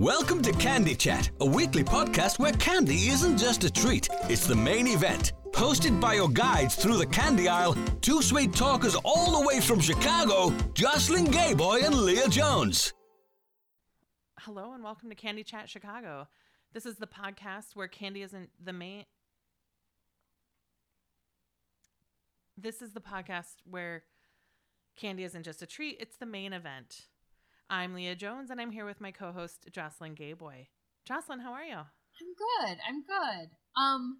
Welcome to Candy Chat, a weekly podcast where candy isn't just a treat, it's the main event. Hosted by your guides through the candy aisle, two sweet talkers all the way from Chicago, Jocelyn Geboy and Leah Jones. Hello and welcome to Candy Chat Chicago. This is the podcast where candy isn't the main. This is the podcast where candy isn't just a treat, it's the main event. I'm Leah Jones and I'm here with my co host, Jocelyn Geboy. Jocelyn, how are you? I'm good. I'm good. Um,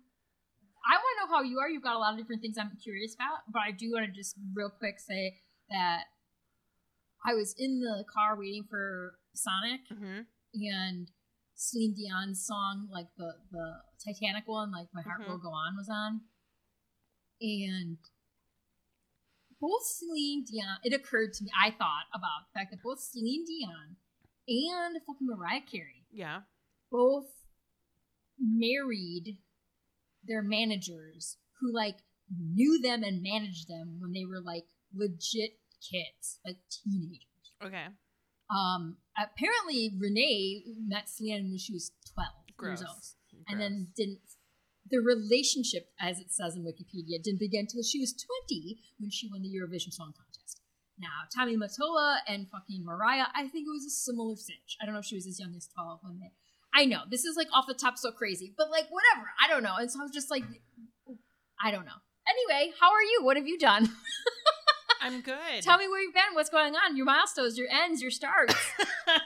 I want to know how you are. You've got a lot of different things I'm curious about, but I do want to just real quick say that I was in the car waiting for Sonic Mm-hmm. and Celine Dion's song, like the the Titanic one, like "My Heart Mhm. Will Go On" was on, and both Celine Dion. It occurred to me. I thought about the fact that both Celine Dion and fucking Mariah Carey Yeah. both married their managers who like knew them and managed them when they were like legit kids, like teenagers. Okay. Um, apparently Renee met Celine when she was twelve Gross. years old, and then didn't. The relationship, as it says in Wikipedia, didn't begin until she was twenty when she won the Eurovision Song Contest. Now, Tommy Mottola and fucking Mariah, I think it was a similar sitch. I don't know if she was as young as twelve when they. I know this is like off the top so crazy, but like whatever. I don't know. And so I was just like, I don't know. Anyway, how are you? What have you done? I'm good. Tell me where you've been. What's going on? Your milestones, your ends, your starts.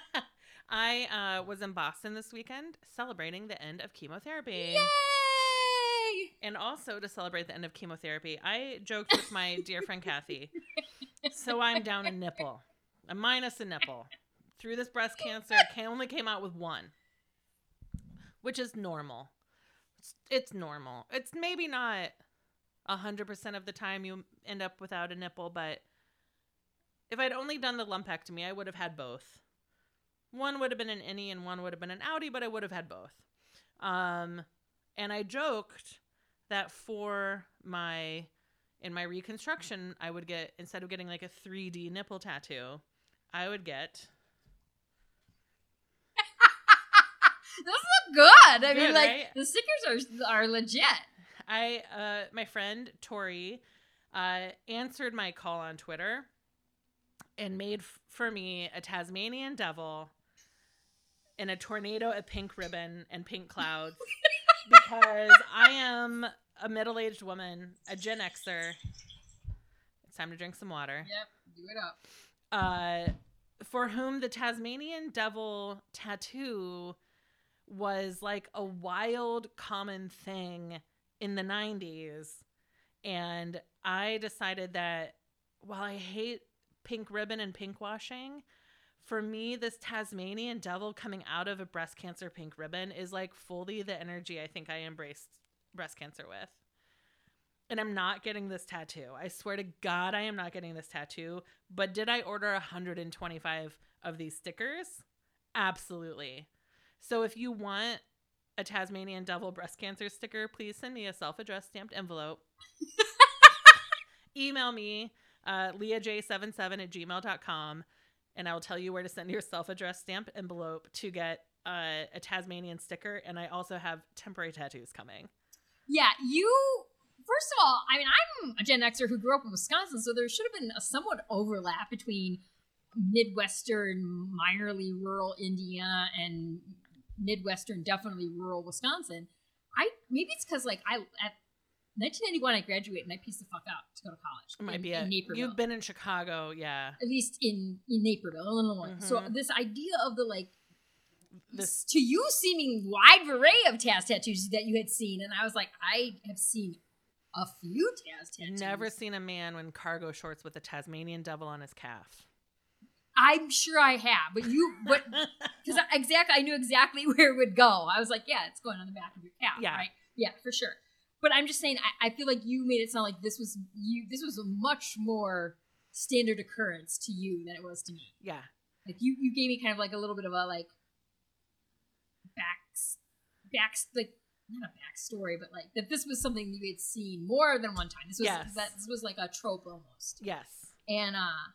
I uh, was in Boston this weekend celebrating the end of chemotherapy. Yay! And also to celebrate the end of chemotherapy, I joked with my dear friend Kathy. So I'm down a nipple, a minus a nipple. Through this breast cancer, I only came out with one, which is normal. It's, it's normal. It's maybe not hundred percent of the time you end up without a nipple, but if I'd only done the lumpectomy, I would have had both. One would have been an innie and one would have been an outie, but I would have had both. Um, and I joked that for my in my reconstruction, I would get instead of getting like a 3D nipple tattoo, I would get Those look good. I Good, mean, like right? the stickers are are legit. I uh my friend Tori uh answered my call on Twitter and made f- for me a Tasmanian devil in a tornado a pink ribbon and pink clouds because I am a middle-aged woman, a Gen Xer. It's time to drink some water. Yep, do it up. uh, for whom the Tasmanian devil tattoo was like a wild common thing in the 90s. And I decided that while I hate pink ribbon and pink washing, for me, this Tasmanian devil coming out of a breast cancer pink ribbon is like fully the energy I think I embraced breast cancer with. And I'm not getting this tattoo. I swear to God, I am not getting this tattoo. But did I order 125 of these stickers? Absolutely. So if you want a Tasmanian devil breast cancer sticker, please send me a self addressed stamped envelope. Email me, uh, leahj77 at gmail.com, and I will tell you where to send your self addressed stamp envelope to get uh, a Tasmanian sticker. And I also have temporary tattoos coming. Yeah, you. First of all, I mean, I'm a Gen Xer who grew up in Wisconsin, so there should have been a somewhat overlap between Midwestern, minorly rural Indiana and Midwestern, definitely rural Wisconsin. I maybe it's because like I at 1991 I graduate and I piece the fuck out to go to college. It might in, be in a, Naperville. You've been in Chicago, yeah. at least in in Naperville, Illinois. So Mhm. this idea of the like This to you seeming wide array of Taz tattoos that you had seen, and I was like, I have seen a few Taz tattoos. never seen a man in cargo shorts with a Tasmanian devil on his calf. I'm sure I have, but you, but because exactly, I knew exactly where it would go. I was like, yeah, it's going on the back of your calf, Yeah. right? Yeah, for sure. But I'm just saying, I, I feel like you made it sound like this was you. This was a much more standard occurrence to you than it was to me. yeah. Like you, you gave me kind of like a little bit of a like back, back, like not a backstory, but like that this was something you had seen more than one time. This was Yes. that this was like a trope almost. Yes. And uh,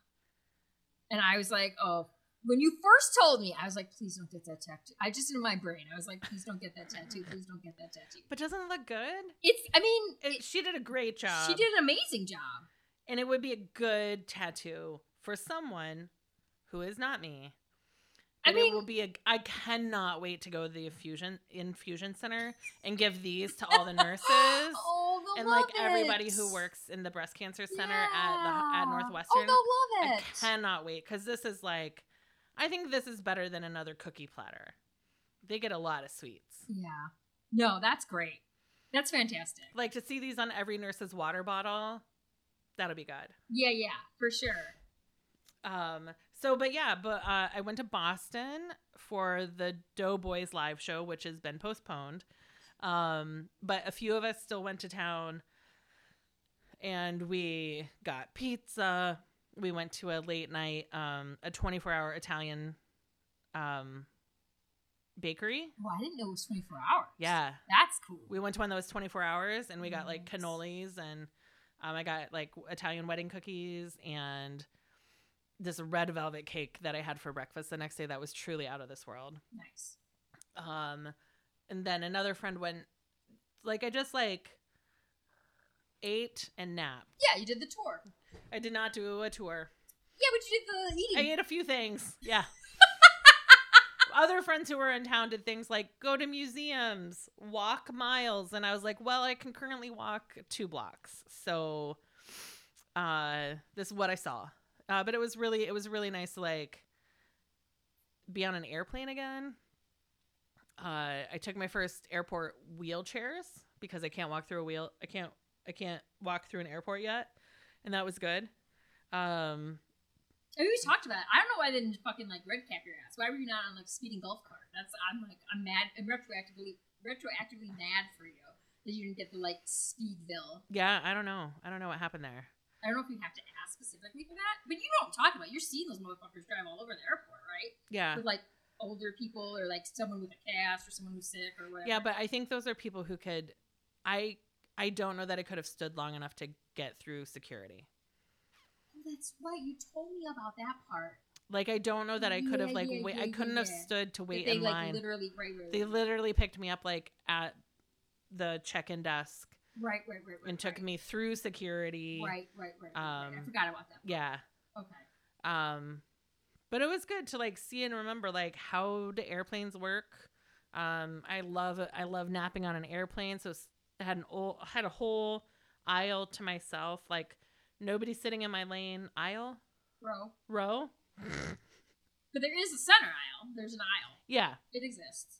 and I was like, oh, when you first told me, I was like, please don't get that tattoo. I just in my brain, I was like, please don't get that tattoo. Please don't get that tattoo. But doesn't it look good? It's. I mean, It, she did a great job. she did an amazing job. and it would be a good tattoo for someone who is not me. I And it mean- will be a. I cannot wait to go to the infusion infusion center and give these to all the nurses oh, and like love everybody who works in the breast cancer center at the at Northwestern. Oh, they'll love it! I cannot wait because this is like, I think this is better than another cookie platter. They get a lot of sweets. Yeah. No, that's great. That's fantastic. Like to see these on every nurse's water bottle, that'll be good. Yeah, yeah, for sure. Um. So, but yeah, but uh, I went to Boston for the Doughboys live show, which has been postponed. Um, but a few of us still went to town, and we got pizza. We went to a late night, um, a twenty four hour Italian, um, bakery. Well, I didn't know it was 24 hours. Yeah, That's cool. we went to one that was 24 hours and we got like cannolis and um, i got like italian wedding cookies and this red velvet cake that i had for breakfast the next day that was truly out of this world Nice. um, and then another friend went like i just like ate and napped Yeah, you did the tour. I did not do a tour Yeah, but you did the eating. i ate a few things yeah other friends who were in town did things like go to museums, walk miles, and I was like, well, I can currently walk two blocks, so uh, this is what I saw. Uh, but it was really, it was really nice to like be on an airplane again. Uh, I took my first airport wheelchairs because I can't walk through a wheel. I can't, I can't walk through an airport yet, and that was good. Um, I mean, we talked about it. I don't know why they didn't fucking like red cap your ass. Why were you not on like speeding golf cart? That's I'm like I'm mad. I'm retroactively retroactively mad for you that you didn't get the like Speedville. yeah, I don't know. I don't know what happened there. I don't know if you have to ask specifically for that, but you know what I'm talking about. You're seeing those motherfuckers drive all over the airport, right? Yeah. With like older people or like someone with a cast or someone who's sick or whatever. Yeah, but I think those are people who could I I don't know that I could have stood long enough to get through security. That's right. You told me about that part. Like I don't know that I could have Yeah, like yeah, wait yeah, I couldn't have stood to wait they in like line. literally right, right, they right. literally picked me up like at the check-in desk right, right, right, right, and took me through security. Right, right, right. right. I Um, forgot about that. part. Yeah. Okay. Um but it was good to like see and remember like how do airplanes work. Um I love I love napping on an airplane so I had an old, I had a whole aisle to myself like nobody sitting in my lane aisle Bro. row. But there is a center aisle. There's an aisle. Yeah. It exists.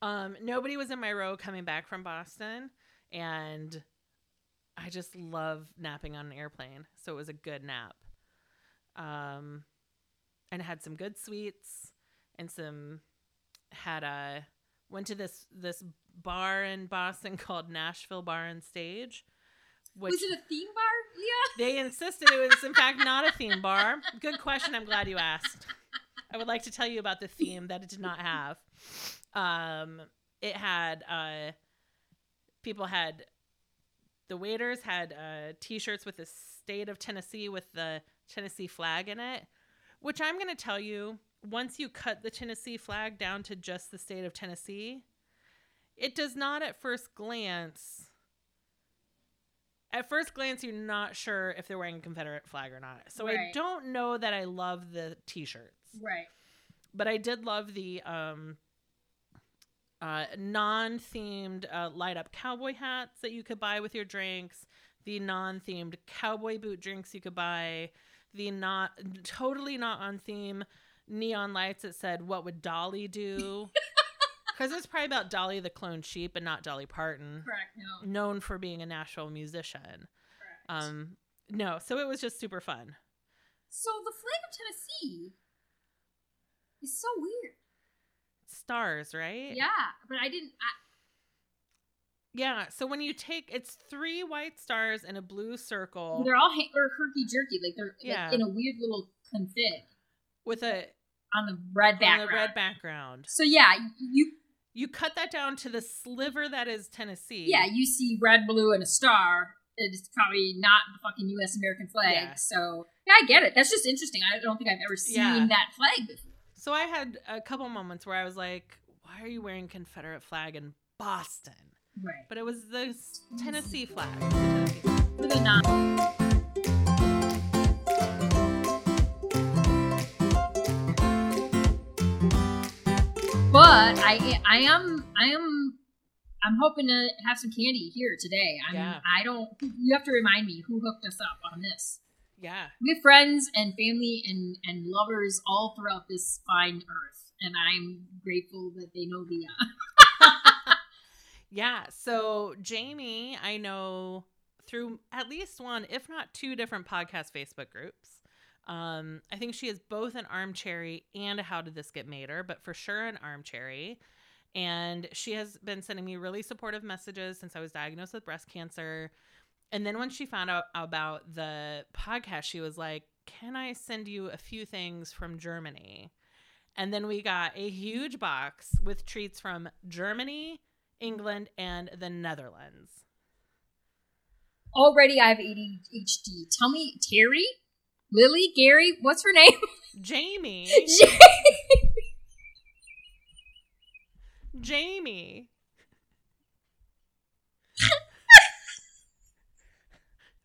Um nobody was in my row coming back from Boston and I just love napping on an airplane. So it was a good nap. Um and had some good sweets and some had a went to this this bar in Boston called Nashville Bar and Stage. Which was it a theme bar, Leah? they insisted it was in fact not a theme bar. Good question. I'm glad you asked. I would like to tell you about the theme that it did not have. Um, it had uh, people had the waiters had uh, T-shirts with the state of Tennessee with the Tennessee flag in it. Which I'm going to tell you, once you cut the Tennessee flag down to just the state of Tennessee, it does not at first glance at first glance you're not sure if they're wearing a confederate flag or not. So i don't know that i love the t-shirts. Right. but i did love the um uh non-themed uh, light up cowboy hats that you could buy with your drinks the non-themed cowboy boot drinks you could buy the not totally not on theme neon lights that said what would dolly do because it's probably about dolly the clone sheep and not dolly parton Correct. No. known for being a Nashville musician. Correct. Um, no, so it was just super fun. so the flag of Tennessee is so weird. Stars, right? Yeah, but I didn't. I, Yeah. So when you take, it's three white stars and a blue circle they're all ha- or herky jerky, like they're Yeah. like in a weird little config with a on the red background. on the red background. So yeah, you You cut that down to the sliver that is Tennessee. yeah you see red, blue, and a star. It's probably not the fucking U.S. American flag. Yeah. So yeah, I get it. That's just interesting. I don't think I've ever seen Yeah. that flag before. So I had a couple moments where I was like, why are you wearing Confederate flag in Boston? Right. But it was the Tennessee flag. Tennessee But I I am I am I'm hoping to have some candy here today. I'm Yeah. I don't you have to remind me who hooked us up on this. Yeah. We have friends and family and and lovers all throughout this fine earth, and I'm grateful that they know the. Uh, Yeah. So Jamie, I know through at least one, if not two different podcast Facebook groups. Um, I think she is both an armcherry and a How Did This Get made Mater, but for sure an armcherry. And she has been sending me really supportive messages since I was diagnosed with breast cancer. And then when she found out about the podcast, she was like, Can I send you a few things from Germany? And then we got a huge box with treats from Germany, England, and the Netherlands. already, I have ADHD. Tell me, Terry, Lily, Gary, what's her name? Jamie, Jamie.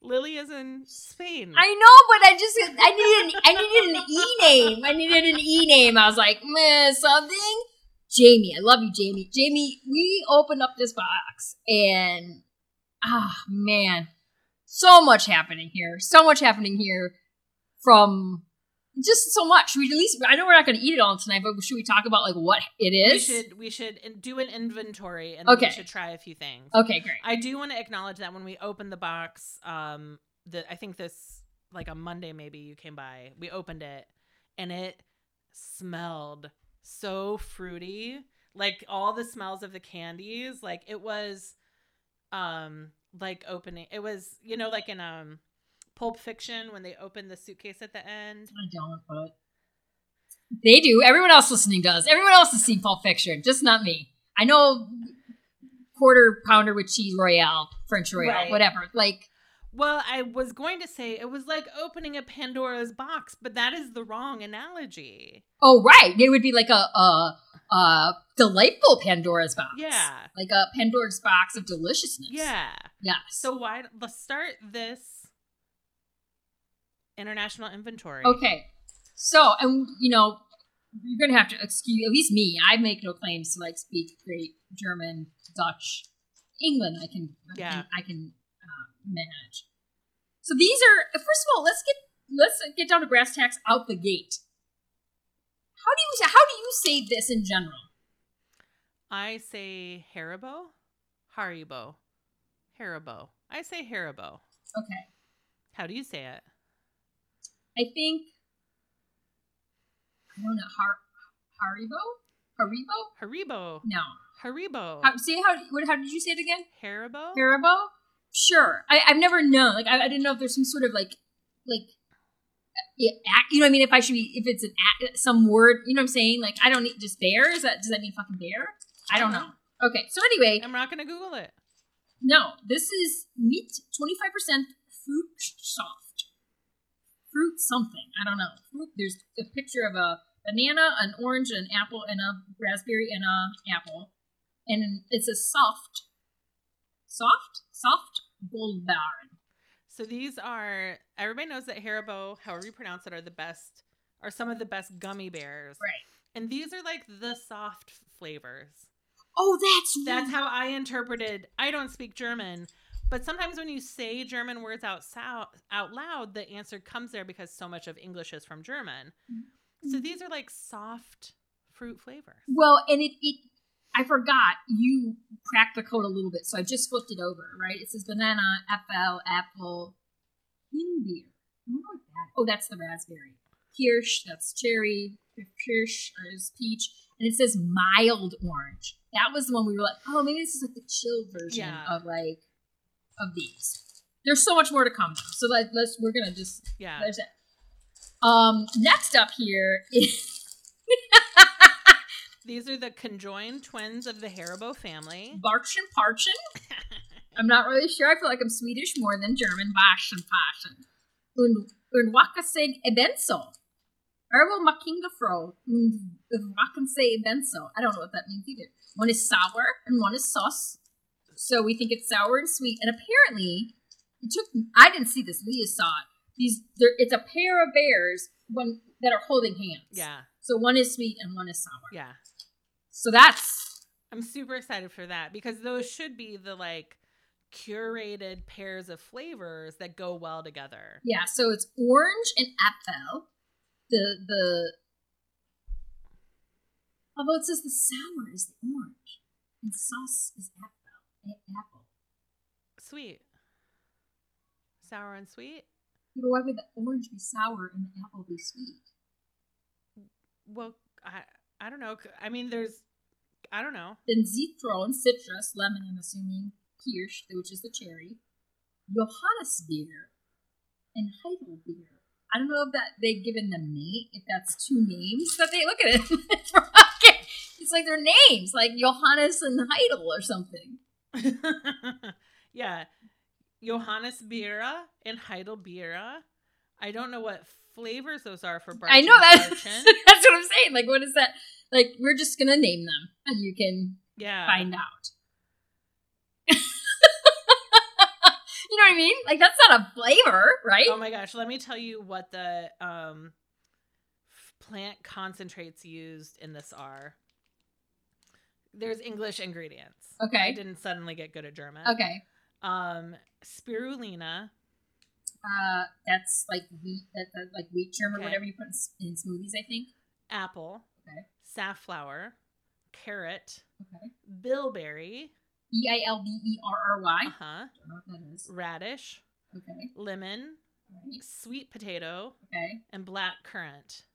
Lily is in Spain. I know, but I just I needed an, I needed an E name. I needed an E name. I was like, meh, something. Jamie, I love you, Jamie. Jamie, we opened up this box and ah man, so much happening here. So much happening here from just so much. We at least I know we're not going to eat it all tonight, but should we talk about like what it is? we should we should do an inventory and Okay. we should try a few things. Okay, great. I do want to acknowledge that when we opened the box, um, the I think this like a Monday maybe you came by, we opened it and it smelled so fruity, like all the smells of the candies, like it was, um, like opening. It was you know like in um, Pulp Fiction when they open the suitcase at the end. I don't, but they do. Everyone else listening does. Everyone else has seen Pulp Fiction, just not me. I know quarter pounder with cheese royale, French royale, Right. whatever. Like, Well, I was going to say it was like opening a Pandora's box, but that is the wrong analogy. oh right, it would be like a a, a delightful Pandora's box. Yeah. like a Pandora's box of deliciousness. Yeah. Yes. So why let's start this international inventory. Okay. So, and you know, you're gonna have to excuse at least me. I make no claims to like speak great German, Dutch, England. I can, I Yeah. can, I can uh, manage. So these are first of all, let's get let's get down to brass tacks out the gate. How do you how do you say this in general? I say Haribo, Haribo, Haribo. I say Haribo. Okay, How do you say it? I think I don't know. Har Haribo, Haribo. Haribo, No. Haribo, How, say how what, how did you say it again? Haribo. Haribo? Sure. I, I've never known. Like, I, I didn't know if there's some sort of like, like, yeah, you know what I mean? If I should be, if it's an some word, you know what I'm saying? Like, I don't need just bear. Is that does that mean fucking bear? I don't know. Okay. So anyway, I'm not gonna Google it. no, this is meat, 25% fruit soft. Fruit something. I don't know. Fruit. There's a picture of a banana, an orange, an apple, and a raspberry, and a apple, and it's a soft, soft, soft gold baron. So these are everybody knows that Haribo, however you pronounce it, are the best are some of the best gummy bears. Right. And these are like the soft flavors. Oh, that's That's how I interpreted. I don't speak German, but sometimes when you say German words out sou- out loud, the answer comes there because so much of English is from German. So mm-hmm. these are like soft fruit flavors. Well, and it, it I forgot you cracked the code a little bit, so I just flipped it over. Right, it says banana, FL, apple, Himbeer. I wonder what that. Oh, that's the raspberry. Kirsch, that's cherry. Kirsch is peach, and it says mild orange. That was the one we were like, oh, maybe this is like the chill version Yeah. of like of these. There's so much more to come, though. so let, let's we're gonna just Yeah. there's it. Um, next up here is These are the conjoined twins of the Haribo family. Barchen Parchen. I'm not really sure. I feel like I'm Swedish more than German. Barchen Parchen. Und, und Wakasig Ebenso. Herbal Makinga Fro say Benso. I don't know what that means either. One is sour and one is sauce. So we think it's sour and sweet. And apparently, it took. I didn't see this. Leah saw it. These. There, it's a pair of bears one that are holding hands. Yeah. So one is sweet and one is sour. Yeah. So that's I'm super excited for that because those should be the like curated pairs of flavors that go well together. yeah. So it's orange and apple. The the. Although it says the sour is the orange and sauce is apple. Apple. Sweet. Sour and sweet? But why would the orange be sour and the apple be sweet? Well, I I don't know. I mean, there's I don't know. Then Zitron, citrus, lemon, I'm assuming, Kirsch, which is the cherry, Johannesbeer, and Heidelbeer. I don't know if that they've given them name, if that's two names, but they look at it. it's like their names, like Johannes and Heidel or something. yeah. Johannes Bira and Heidelbeera. I don't know what flavors those are for Barchin I know that. That's what I'm saying. Like, what is that? Like, we're just gonna name them, and you can Yeah. find out. you know what I mean? Like, that's not a flavor, right? Oh my gosh, let me tell you what the um plant concentrates used in this are. There's English ingredients. Okay. I didn't suddenly get good at German. Okay. Um spirulina, Uh, that's like wheat, that, that like wheat germ or whatever you put in, in smoothies. I think. apple, Okay. safflower, carrot, Okay. bilberry, B i l b e r r y. Don't know what that is. radish, Okay. lemon, Right. sweet potato, Okay. and black currant.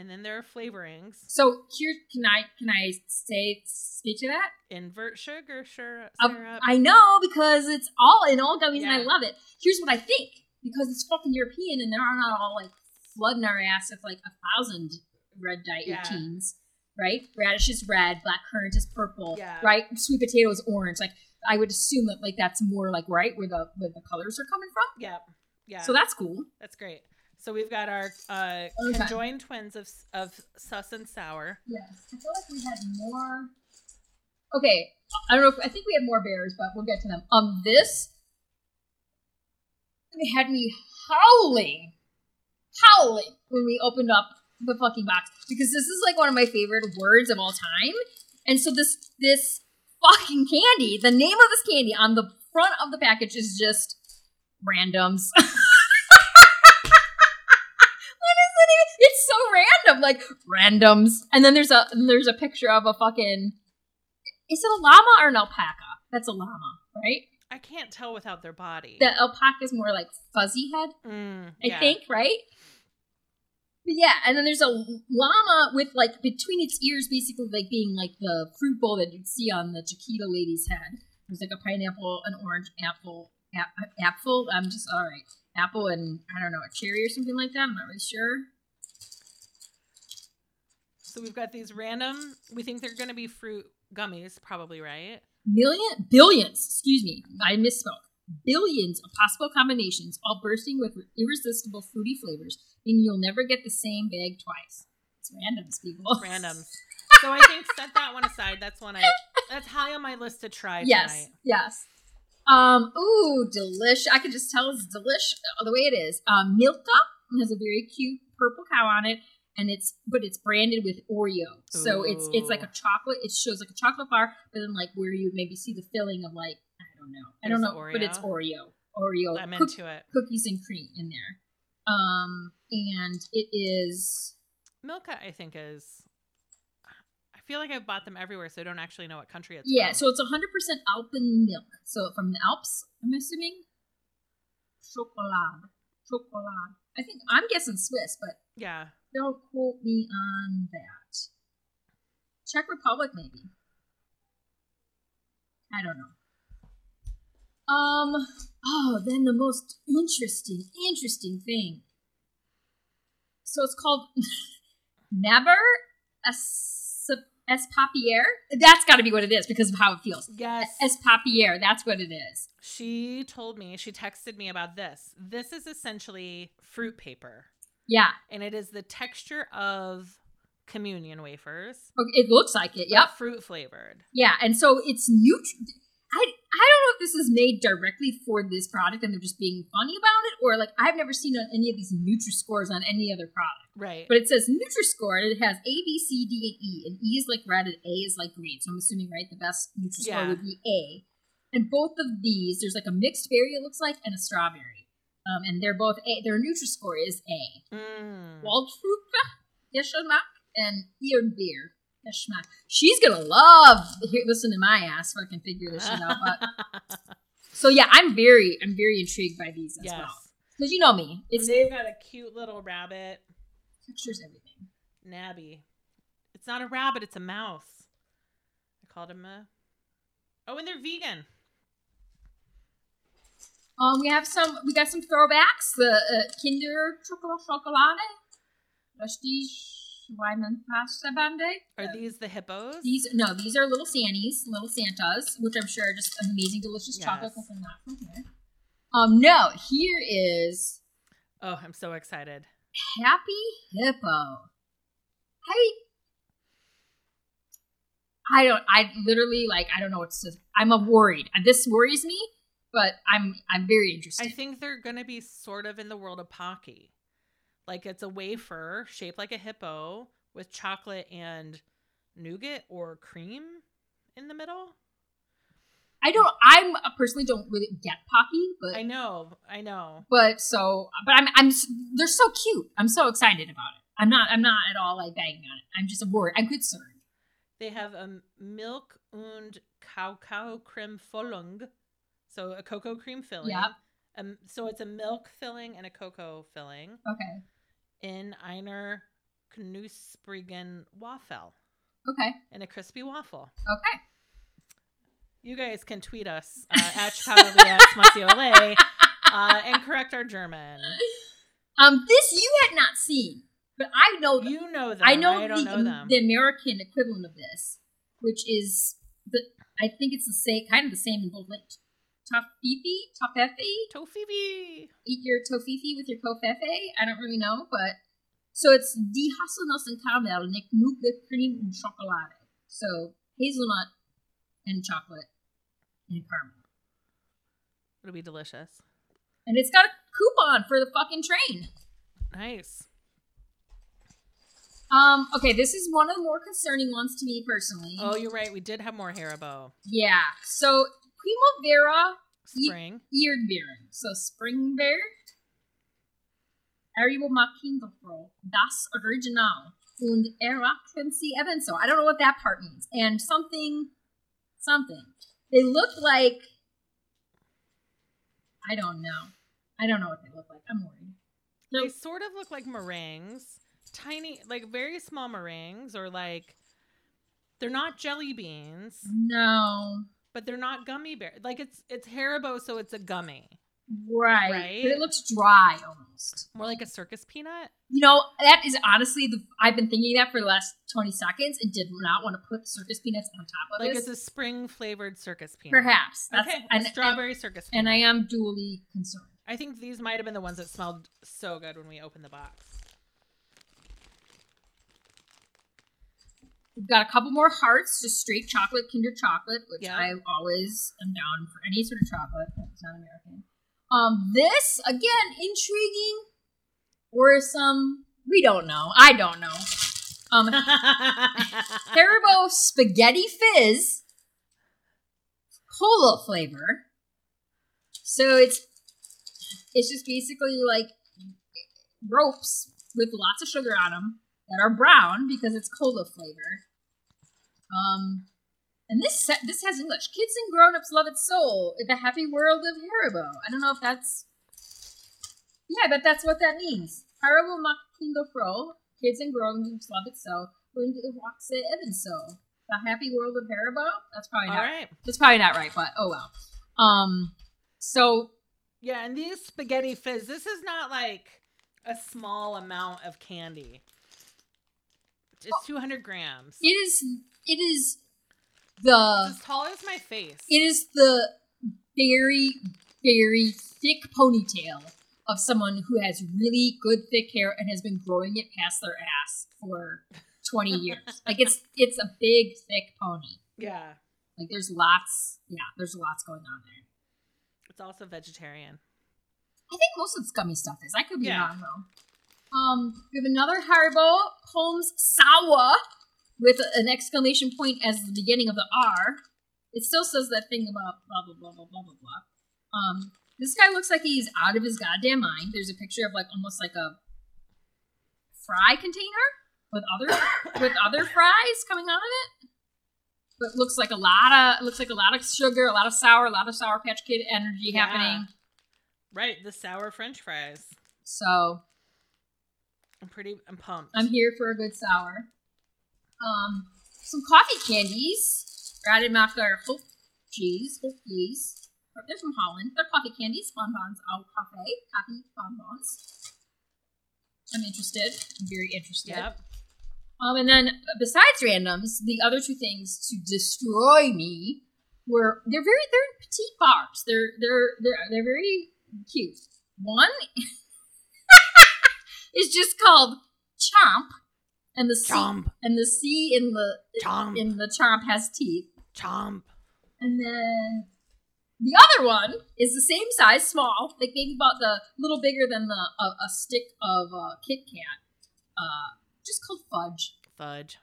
And then there are flavorings. So here, can I can I say speak to that? Invert sugar syrup. Um, I know because it's all in all gummies and I love it. Here's what I think because it's fucking European and they're not all like flooding our ass with like a thousand red dye Yeah. 18s, right? Radish is red, black currant is purple, Yeah. right? Sweet potato is orange. Like I would assume that like that's more like right where the where the colors are coming from. yeah. Yeah. So that's cool. That's great. So we've got our uh, conjoined twins of of sus and sour. Yes, I feel like we had more. Okay, I don't know. If, I think we had more bears, but we'll get to them. Um, this they had me howling, howling when we opened up the fucking box because this is like one of my favorite words of all time. And so this this fucking candy, the name of this candy on the front of the package is just randoms. What is it even? It's random, like randoms. And then there's a there's a picture of a fucking. Is it a llama or an alpaca? That's a llama, right? I can't tell without their body. The alpaca is more like fuzzy head, Mm, I think, right? But yeah, and then there's a llama with like between its ears, basically like being like the fruit bowl that you'd see on the Chiquita lady's head. There's like a pineapple, an orange apple, ap- apple. I'm just all right, apple and I don't know a cherry or something like that. I'm not really sure. So we've got these random. We think they're going to be fruit gummies, probably right. million billions excuse me i misspoke billions of possible combinations all bursting with irresistible fruity flavors and you'll never get the same bag twice it's randoms people Randoms. so I think set that one aside. That's one I. That's high on my list to try yes tonight. yes um ooh delish i could just tell it's delish uh, the way it is um milka has a very cute purple cow on it and it's but it's branded with oreo so it's it's like a chocolate it shows like a chocolate bar but then like where you maybe see the filling of like i don't know i don't know but it's Oreo? oreo oreo I'm cook- into it. cookies and cream in there. Um, and it is Milka, I think is. I feel like I've bought them everywhere, so I don't actually know what country it's yeah, from. so it's 100% Alpen milk. So from the Alps, I'm assuming. Chocolade, chocolade. I think I'm guessing Swiss, but yeah. don't quote me on that. Czech Republic, maybe. I don't know. Um. Oh, then the most interesting, interesting thing. So it's called Never Espapier. That's got to be what it is because of how it feels. Yes. Espapier. That's what it is. She told me, she texted me about this. This is essentially fruit paper. Yeah. and it is the texture of communion wafers. It looks like it. Yep. fruit flavored. Yeah, and so it's neutral. I I don't know if this is made directly for this product and they're just being funny about it, or like I've never seen on any of these Nutri scores on any other product. Right. But it says Nutri score and it has A, B, C, D, and E, and E is like red and A is like green. So I'm assuming right the best Nutri score Yeah. would be A. And both of these, there's like a mixed berry it looks like and a strawberry, um, and they're both A. Their Nutri score is A. Mm. Waldfrucht, Geschmack, and Erdbeer. Geschmack. She's gonna love hear, listen to my ass fucking figure this shit out. But so yeah, I'm very, I'm very intrigued by these as yes. well because you know me, it's They've got a cute little rabbit, textures everything. Nabby. It's not a rabbit, it's a mouse. I called him a. Oh, and they're vegan. Um, we have some, we got some throwbacks. The uh, Kinder Chocolate Chocolate, Rusty. Are these the hippos? These no, these are little Sannies, little Santas, which I'm sure are just amazing, delicious chocolate Yes. because they're not from here. Um, no, here is oh, I'm so excited. Happy Hippo. I I don't I literally like I don't know what to. I'm a worried. This worries me, but I'm I'm very interested. I think they're gonna be sort of in the world of Pocky. Like it's a wafer shaped like a hippo with chocolate and nougat or cream in the middle. I don't I'm I personally don't really get Pocky, but I know, I know. but so but I'm I'm they're so cute. I'm so excited about it. I'm not I'm not at all like banging on it. I'm just worried. I'm concerned. They have a milk und Kakao Creme Füllung, so a cocoa cream filling. Yep. Um, so it's a milk filling and a cocoa filling Okay. in einer Knusprigen Waffel, Okay. in a crispy waffle. Okay. You guys can tweet us uh, at Chicago at uh, and correct our German. Um this you had not seen, but I know You know them. I know, I the, know them. the American equivalent of this, which is the I think it's the same kind of the same in both tofifi, tofefe. Tofifi. Eat your tofifi with your kofefe. I don't really know, but so it's die Haselnuss and Caramel mit Nougat Cream und Schokolade. So hazelnut and chocolate and caramel, It'll be delicious. and it's got a coupon for the fucking train. Nice. Um. Okay, this is one of the more concerning ones to me personally. Oh, you're right. We did have more Haribo. Yeah. So Primavera Spring. Erdbeeren. So Springbeer. Aribo Makindofro. Das Original. Und erachten Sie ebenso. I don't know what that part means. And something, something. They look like. I don't know. I don't know what they look like. I'm worried. They Nope. sort of look like meringues, tiny, like very small meringues, or like they're not jelly beans, No. But they're not gummy bear. Like it's it's Haribo, so it's a gummy, Right. Right? But it looks dry almost. more like a circus peanut. You know, that is honestly the I've been thinking that for the last 20 seconds and did not want to put circus peanuts on top of Like this. it's a spring flavored circus peanut. Perhaps. That's, Okay, and, a strawberry circus And, peanut. and I am duly concerned. I think these might have been the ones that smelled so good when we opened the box. We've got a couple more hearts, just straight chocolate, Kinder chocolate, which Yeah. I always am down for any sort of chocolate that's not American. Um, this again intriguing, or some we don't know. I don't know. Um, Haribo spaghetti fizz, cola flavor. So it's it's just basically like ropes with lots of sugar on them that are brown because it's cola flavor. Um, and this this has English. Kids and grown-ups love it so. The happy world of Haribo. I don't know if that's. Yeah, but that's what that means. Haribo Makindo Pro. Kids and grown-ups love it so. Und Waxe Even so. The happy world of Haribo. That's probably not. right. That's probably not right, but oh well. Um. So Yeah, and these spaghetti fizz, this is not like a small amount of candy. It's 200 grams. it is. It is the. As tall as my face. It is the very, very thick ponytail of someone who has really good thick hair and has been growing it past their ass for 20 years. like it's it's a big thick pony. Yeah. Like there's lots, yeah, there's lots going on there. It's also vegetarian. I think most of the gummy stuff is. I could be Yeah. wrong though. Um, we have another Haribo Holmes Sawa with an exclamation point as the beginning of the R. It still says that thing about blah blah blah blah blah blah blah. Um, this guy looks like he's out of his goddamn mind. There's a picture of like almost like a fry container with other with other fries coming out of it. But looks like a lot of looks like a lot of sugar, a lot of sour, a lot of sour patch kid energy Yeah. happening. Right, the sour French fries. So I'm pretty. I'm pumped. I'm here for a good sour. Um, some coffee candies. Rademaker Hope cheese, Hopies. They're from Holland. They're coffee candies, bonbons au cafe, coffee bonbons. I'm interested. I'm very interested. Yep. Um, and then besides randoms, the other two things to destroy me were they're very they're petite bars. They're they're they're they're very cute. One is just called Chomp, and the C Chomp. and the C in the Chomp. in the Chomp has teeth. Chomp. And then the other one is the same size, small, like maybe about the little bigger than the a, a stick of uh, Kit Kat. Uh, just called Fudge. Fudge.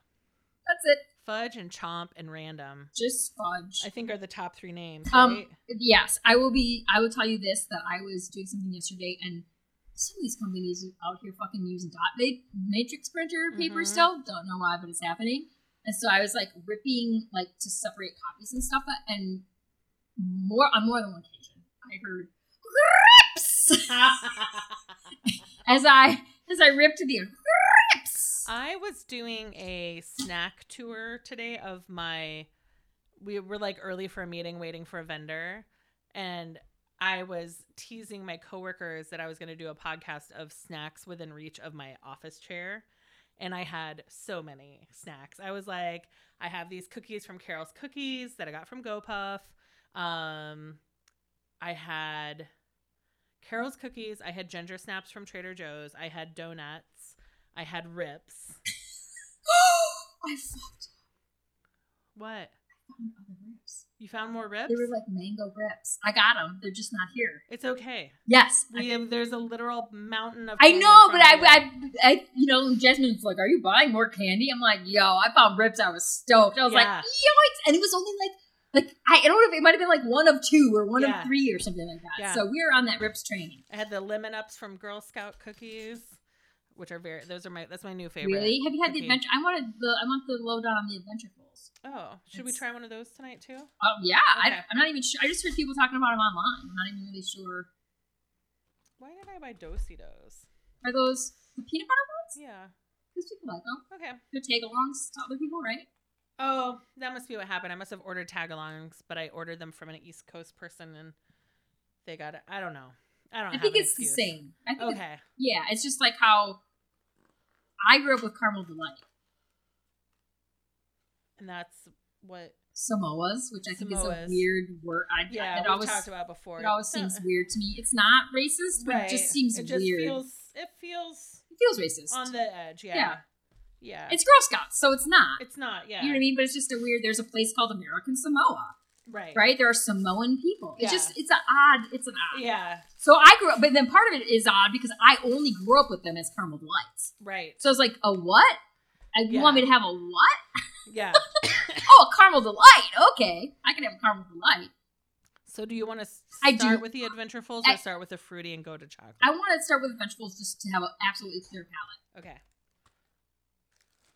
That's it. Fudge and Chomp and Random. Just Fudge. I think are the top three names. Um, right? yes, I will be. I will tell you this: that I was doing something yesterday, and some of these companies out here fucking use dot ma- matrix printer paper Mhm. still. Don't know why, but it's happening. And so I was like ripping like to separate copies and stuff, and more on more than one occasion, I heard rips as I as I ripped the rips. I was doing a snack tour today of my. We were like early for a meeting, waiting for a vendor, and I was teasing my coworkers that I was going to do a podcast of snacks within reach of my office chair. And I had so many snacks. I was like, I have these cookies from Carol's Cookies that I got from GoPuff. Um, I had Carol's Cookies. I had ginger snaps from Trader Joe's. I had donuts. I had rips. I fucked What? I found other rips. You found more rips? They were like mango rips. I got them. They're just not here. it's okay. Yes, We have, there's a literal mountain of. I know, but I, you. I, I, you know, Jasmine's like, "Are you buying more candy?" I'm like, "Yo, I found rips. I was stoked." I was like, Yeah. "Yoinks!" And it was only like, like I, I don't know if it might have been like one of two or one Yeah. of three or something like that. Yeah. So we were on that rips training. I had the lemon ups from Girl Scout cookies, which are very. Those are my. That's my new favorite. Really? Have you had the adventure? I wanted the, I want the lowdown on the Oh, should we try one of those tonight too? Oh yeah, Okay. I, I'm not even sure. I just heard people talking about them online. I'm not even really sure. Why did I buy Do-si-dos? Are those the peanut butter ones? Yeah. Because people like them. Okay. They're tag-alongs to other people, right? Oh, that must be what happened. I must have ordered tagalongs, but I ordered them from an East Coast person, and they got it. I don't know. I don't. I have think it's excuse. the same. I think it's- Okay. Yeah, it's just like how I grew up with caramel delight. And that's what. Samoas, which I think is a weird word. I, Yeah, it we always talked about before. it always seems weird to me. It's not racist, but it just seems it just weird. Feels, it feels it feels racist. on the edge. Yeah. Yeah. Yeah. it's Girl Scouts, so it's not. It's not. Yeah. You know what I mean? But it's just a weird. There's a place called American Samoa, Right. right? There are Samoan people. It's Yeah. just it's an odd. It's an odd. Yeah. So I grew up, but then part of it is odd because I only grew up with them as caramel delights. Right. So it's like a what? I, You Yeah. want me to have a what? Yeah. Oh, a caramel delight. Okay, I can have a caramel delight. so do you want to I start do. with the Adventurefuls I- or start with the fruity and go to chocolate? I want to start with the vegetables just to have an absolutely clear palate. okay.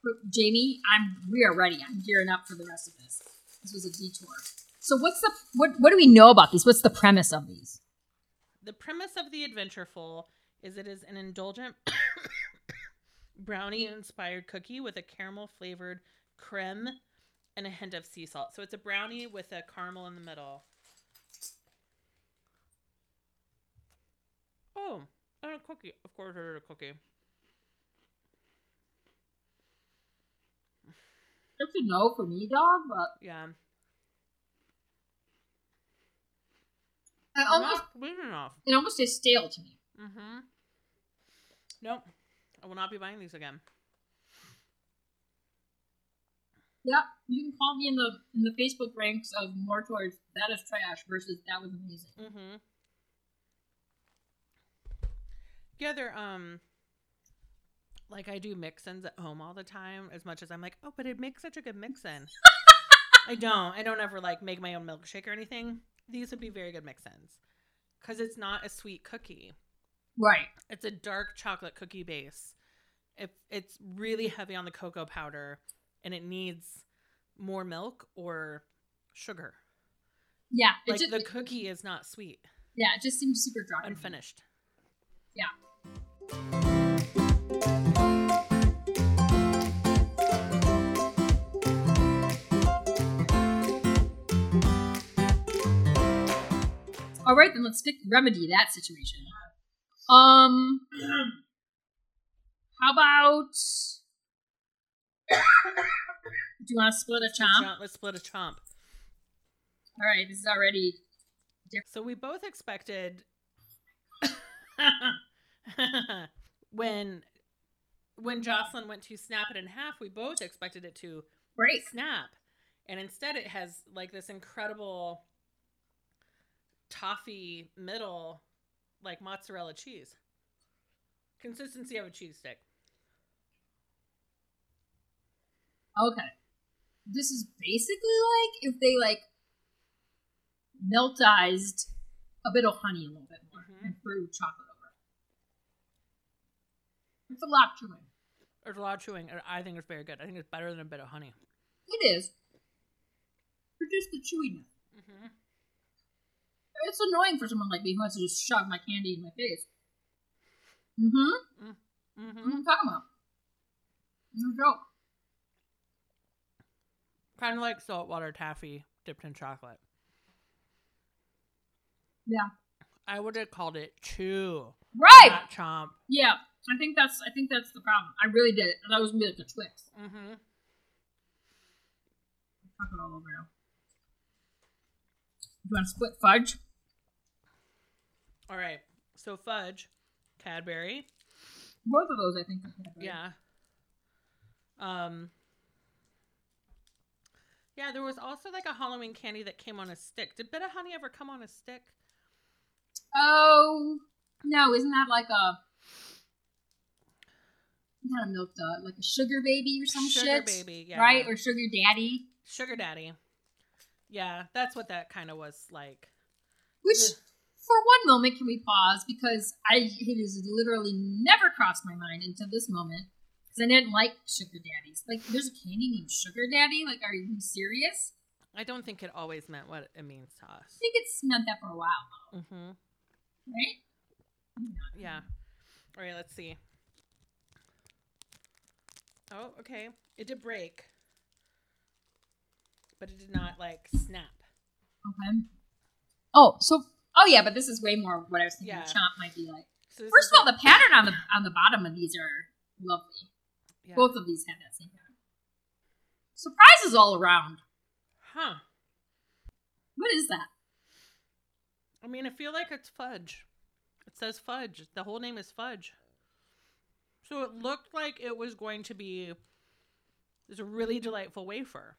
But Jamie, I'm we are ready. I'm gearing up for the rest of this. This was a detour. So what's the what what do we know about these? What's the premise of these? The premise of the Adventureful is it is an indulgent brownie inspired cookie with a caramel flavored creme and a hint of sea salt. So it's a brownie with a caramel in the middle. Oh, and a cookie. Of course, I did a cookie. It's a no for me, dog, but Yeah. I almost Not sweet enough. it almost tastes stale to me. Mm-hmm. Nope. I will not be buying these again. Yeah, you can call me in the in the Facebook ranks of more towards that is trash versus that was amazing. Mm-hmm. Yeah, they're um like I do mix-ins at home all the time as much as I'm like, oh, but it makes such a good mix-in. I don't. I don't ever like make my own milkshake or anything. These would be very good mix-ins. Cause it's not a sweet cookie. Right. It's a dark chocolate cookie base. If it's really heavy on the cocoa powder and it needs more milk or sugar. Yeah. Like just, the cookie is not sweet, yeah, it just seems super dry. unfinished. Yeah. All right, then let's pick remedy that situation. Um, how about? Do you want to split a chomp? Chomp- Let's split a chomp. All right, this is already different. So we both expected when when Jocelyn went to snap it in half, we both expected it to break. snap. And instead it has like this incredible toffee middle like mozzarella cheese. Consistency of a cheese stick. Okay. This is basically like if they like meltized a bit of honey a little bit more Mhm. and threw chocolate over it. It's a lot chewing. There's a lot of chewing. and I think it's very good. I think it's better than a bit of honey. It is. For just the chewiness. Mm-hmm. It's annoying for someone like me who has to just shove my candy in my face. Mm-hmm. Mm-hmm. are you talking about? No joke. Kind of like saltwater taffy dipped in chocolate. Yeah. I would have called it chew, Right. not chomp. Yeah. I think that's I think that's the problem. I really did. That was me like a Twix. Mm-hmm. Chocolate all over now. You want to split fudge? All right. So fudge, Cadbury, Both of those, I think. are Cadbury. yeah. Um. Yeah, there was also like a Halloween candy that came on a stick. Did Bit of Honey ever come on a stick? Oh no! Isn't that like a not a milk dud, like a sugar baby or some Sugar shit? Sugar baby, yeah. Right? Or sugar daddy? Sugar Daddy. Yeah, that's what that kind of was like. Which, Ugh. for one moment, can we pause because I it has literally never crossed my mind until this moment because I didn't like sugar daddies. Like, there's a candy named Sugar Daddy. Like, are you serious? I don't think it always meant what it means to us. I think it's meant that for a while, though, Mm-hmm. right? Yeah. All right, let's see. Oh, okay. It did break, but it did not like snap. Okay. Oh, so oh yeah, but this is way more what I was thinking. Yeah. Chomp might be like. So First of all, like- the pattern on the on the bottom of these are lovely. Yeah. Both of these have that same pattern. Surprises all around. Huh. What is that? I mean, I feel like it's fudge. It says fudge. The whole name is fudge. So it looked like it was going to be this a really delightful wafer.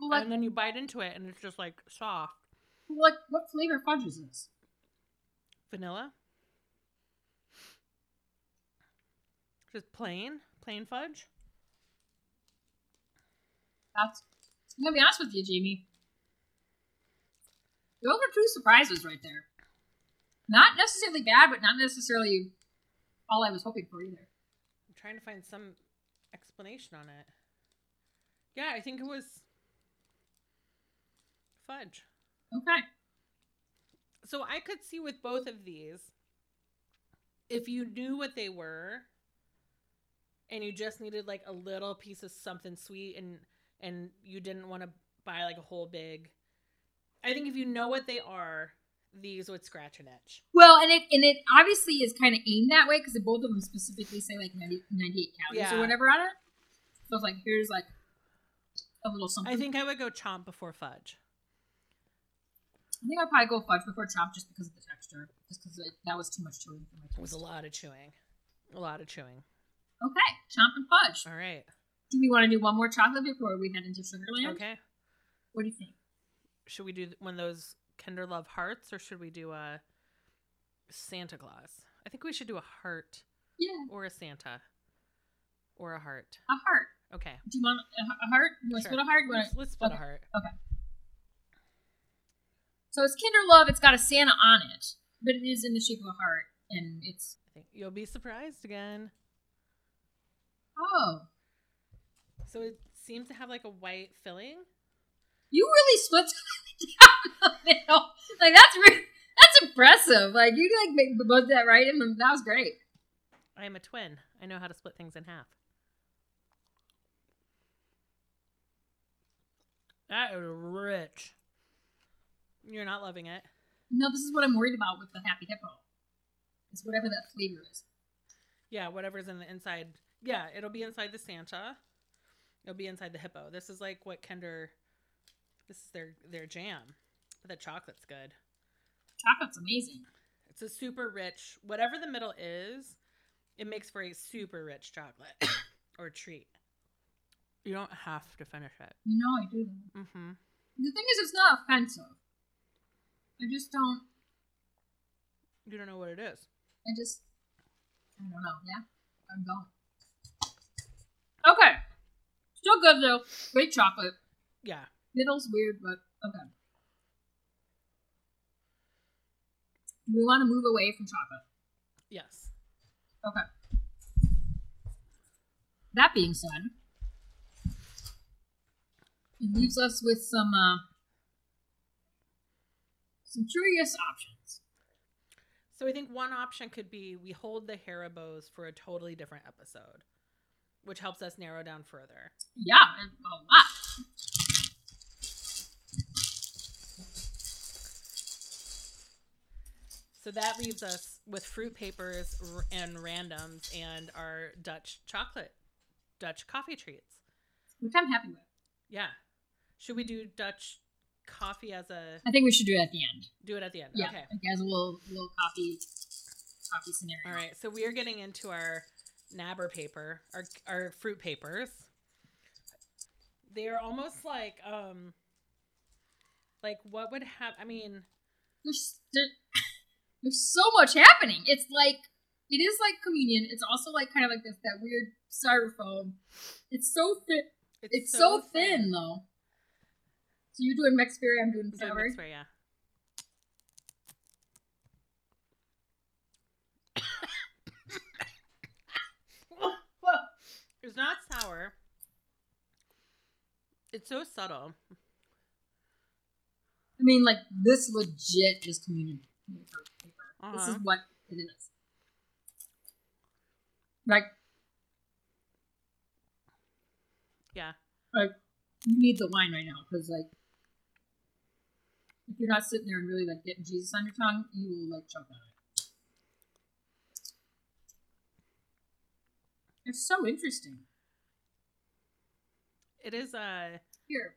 And then you bite into it and it's just like soft. like what flavor fudge is this? Vanilla. Just plain, plain fudge. That's. I'm gonna be honest with you, Jamie. Those are two surprises right there. Not necessarily bad, but not necessarily all I was hoping for either. I'm trying to find some explanation on it. Yeah, I think it was fudge. Okay. So I could see with both of these, if you knew what they were, and you just needed like a little piece of something sweet, and and you didn't want to buy like a whole big. I think if you know what they are, these would scratch an itch. Well, and it and it obviously is kind of aimed that way because both of them specifically say like 90, 98 calories Yeah. or whatever on it. So it's like here's like a little something. I think I would go chomp before fudge. I think I'd probably go fudge before chomp just because of the texture. Just because that was too much chewing for my It was a lot of chewing. A lot of chewing. Okay, chomp and fudge. All right. Do we want to do one more chocolate before we head into Sugarland? Okay. What do you think? Should we do one of those Kinder Love hearts or should we do a Santa Claus? I think we should do a heart Yeah, or a Santa or a heart. a heart. Okay. Do you want a, heart? You want to Sure. split a heart? Let's, let's split okay. a heart. Okay. So it's Kinder Love. It's got a Santa on it, but it is in the shape of a heart, and it's I think you'll be surprised again. Oh, So it seems to have like a white filling. you really split down the middle. Like that's that's impressive. Like you like make both that right, and that was great. I am a twin. I know how to split things in half. That is rich. You're not loving it. No, this is what I'm worried about with the Happy Hippo. It's whatever that flavor is. Yeah, whatever's in the inside. Yeah, it'll be inside the Santa. It'll be inside the hippo. This is like what Kinder. This is their their jam. But the chocolate's good. Chocolate's amazing. It's a super rich. Whatever the middle is, it makes for a super rich chocolate or treat. You don't have to finish it. No, I do. Mm-hmm. The thing is, it's not offensive. I just don't. You don't know what it is. I just. I don't know. Yeah, I'm going. Still good though. Great chocolate. Yeah. Middle's weird, but okay. We want to move away from chocolate? Yes. Okay. That being said, it leaves us with some uh, some curious options. So I think one option could be we hold the Haribos for a totally different episode, which helps us narrow down further. Yeah, a lot. So that leaves us with fruit papers and randoms and our Dutch chocolate, Dutch coffee treats. Which I'm happy with. Yeah. Should we do Dutch coffee as a I think we should do it at the end. do it at the end? Yeah, Okay. like as a little little coffee coffee scenario. All right. So we are getting into our nabber paper, our our fruit papers. They are almost like um like what would have I mean There's there, there's so much happening. It's like it is like communion. It's also like kind of like this that weird styrofoam. It's so thin. It's, so, thin, though. So you're doing berry. I'm doing mixed yeah. It's sour. It's so subtle. I mean, like this legit is communion paper. This is Uh-huh. what it is. Like, Yeah. like you need the wine right now because like if you're not sitting there and really like getting Jesus on your tongue, you will like choke on it. It's so interesting. It is uh Here,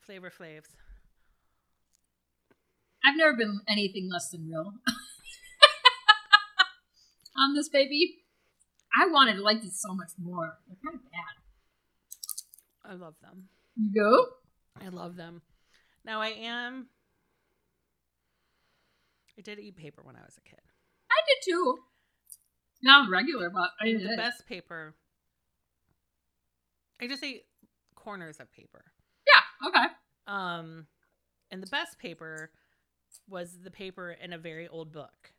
flavor flaves. I've never been anything less than real on this baby. I wanted to like these so much more. They're kind of bad. I love them. You go. I love them. Now I am I did eat paper when I was a kid. I did too. Not regular, but I did. the best paper I just say corners of paper. Yeah. Okay. Um, and the best paper was the paper in a very old book.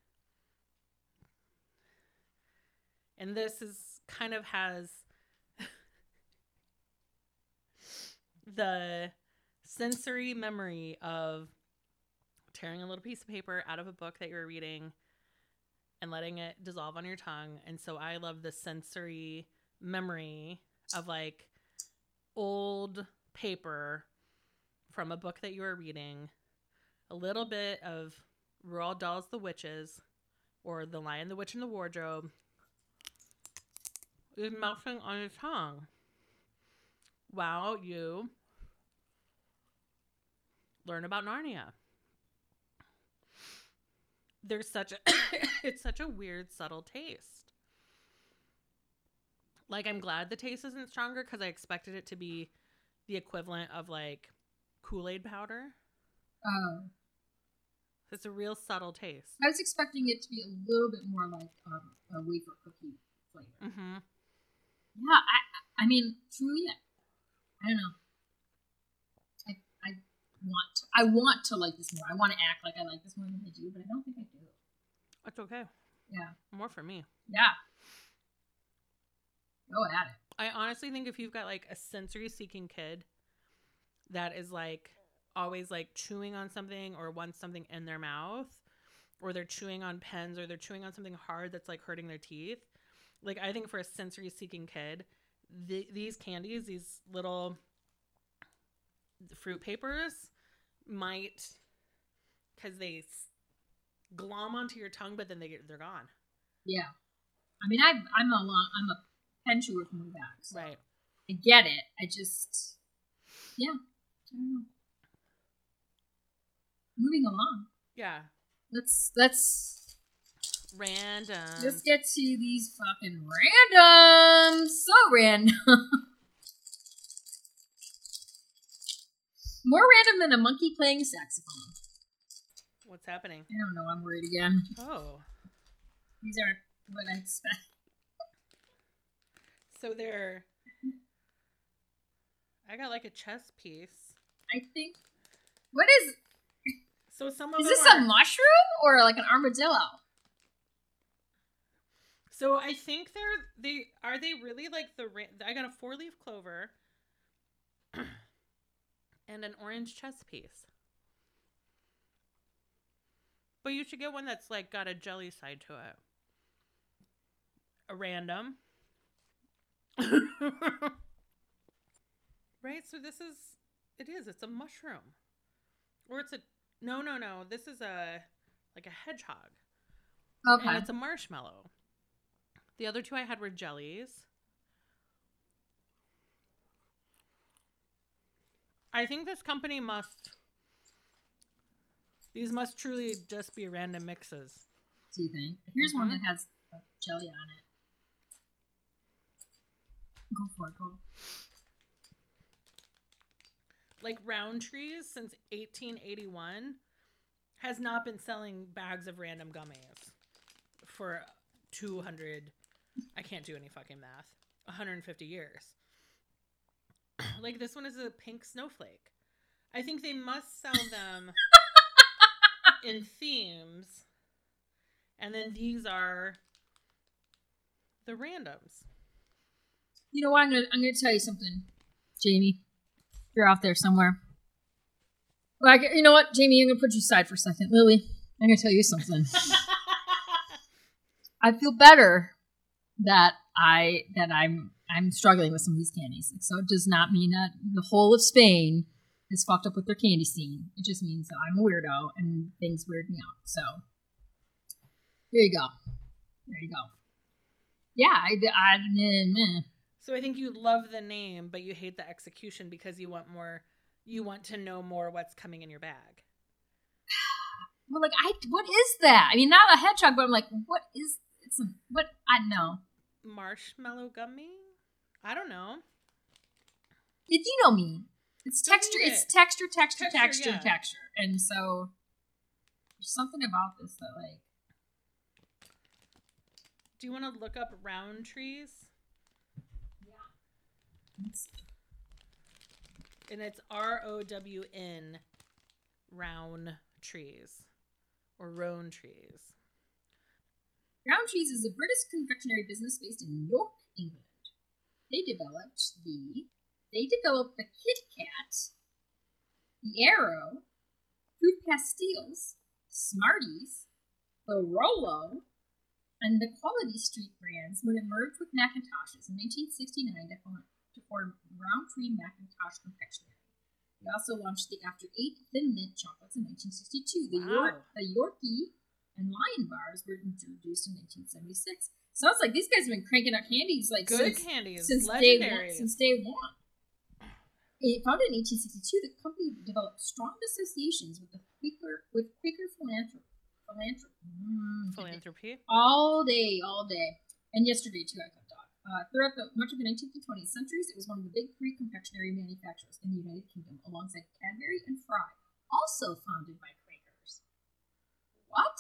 And this is kind of has the sensory memory of tearing a little piece of paper out of a book that you're reading and letting it dissolve on your tongue. And so I love the sensory memory of like old paper from a book that you were reading, a little bit of Roald Dahl's The Witches or The Lion, the Witch, and the Wardrobe is melting on your tongue while you learn about Narnia. There's such a it's such a weird subtle taste. Like I'm glad the taste isn't stronger cuz I expected it to be the equivalent of like Kool-Aid powder. Oh, It's a real subtle taste. I was expecting it to be a little bit more like um, a wafer cookie flavor. Mm-hmm. Yeah, I I mean, truly, I don't know. I I want to, I want to like this more. I want to act like I like this more than I do, but I don't think I do. It's okay. Yeah, More for me. yeah. Go at it. I honestly think if you've got like a sensory seeking kid that is like always like chewing on something or wants something in their mouth or they're chewing on pens or they're chewing on something hard that's like hurting their teeth, like I think for a sensory seeking kid, the, these candies, these little fruit papers might because they s- glom onto your tongue, but then they get, they're gone. Yeah. I mean, I I'm a long I'm a pen chewer from the back, so Right. I get it. I just yeah. I don't know. Moving along. Yeah. Let's let's Random. Let's get to these fucking random. So random. More random than a monkey playing saxophone. What's happening? I don't know, I'm worried again. Oh. These aren't what I expect. So they're. I got like a chess piece. I think. What is. So some of Is this are, a mushroom or like an armadillo? So I think they're they are they really like the I got a four leaf clover and an orange chess piece. But you should get one that's like got a jelly side to it. A random. right? So this is it is. It's a mushroom. Or it's a no, no, no. This is a like a hedgehog. Okay. And it's a marshmallow. The other two I had were jellies. I think this company must. These must truly just be random mixes. Do you think? Here's one that has jelly on it. Go for it, go. Like Rowntrees since 1881 has not been selling bags of random gummies for 200 I can't do any fucking math. 150 years. like this one is a pink snowflake. I think they must sell them in themes. And then these are the randoms. You know what? I'm gonna I'm gonna tell you something, Jamie. You're out there somewhere. Like you know what, Jamie? I'm gonna put you aside for a second, Lily. I'm gonna tell you something. I feel better that I that I'm I'm struggling with some of these candies. So it does not mean that the whole of Spain is fucked up with their candy scene. It just means that I'm a weirdo and things weird me out. So there you go. There you go. Yeah, I, I, meh, meh. So I think you love the name, but you hate the execution because you want more. You want to know more what's coming in your bag. Well, like I, what is that? I mean, not a hedgehog, but I'm like, what is? It's a what? I know. Marshmallow gummy? I don't know. If you know me, it's texture. eat It's it. texture, texture, Texture, texture, yeah. texture, and so there's something about this that like Do you want to look up round trees? And it's R O W N, round trees, or roan trees. Rowntree's is a British confectionery business based in York, England. They developed the they developed the Kit Kat, the Arrow, Fruit Pastilles, Smarties, the Rolo, and the Quality Street brands when it merged with Mackintosh's in 1969 to to form Rowntree Mackintosh Confectionery. They also launched the After Eight Thin Mint chocolates in 1962. The, York, the Yorkie and Lion bars were introduced in 1976. Sounds like these guys have been cranking out candies like Good since, candies, since day one. Since day one. it, founded in 1862, the company developed strong associations with the Quaker with Quaker philanthropy. Philanthropy. Mm, Philanthropy. all day, all day, and yesterday too. I. Uh, throughout the, much of the 19th and 20th centuries, it was one of the big three confectionery manufacturers in the United Kingdom, alongside Cadbury and Fry, also founded by Quakers. What?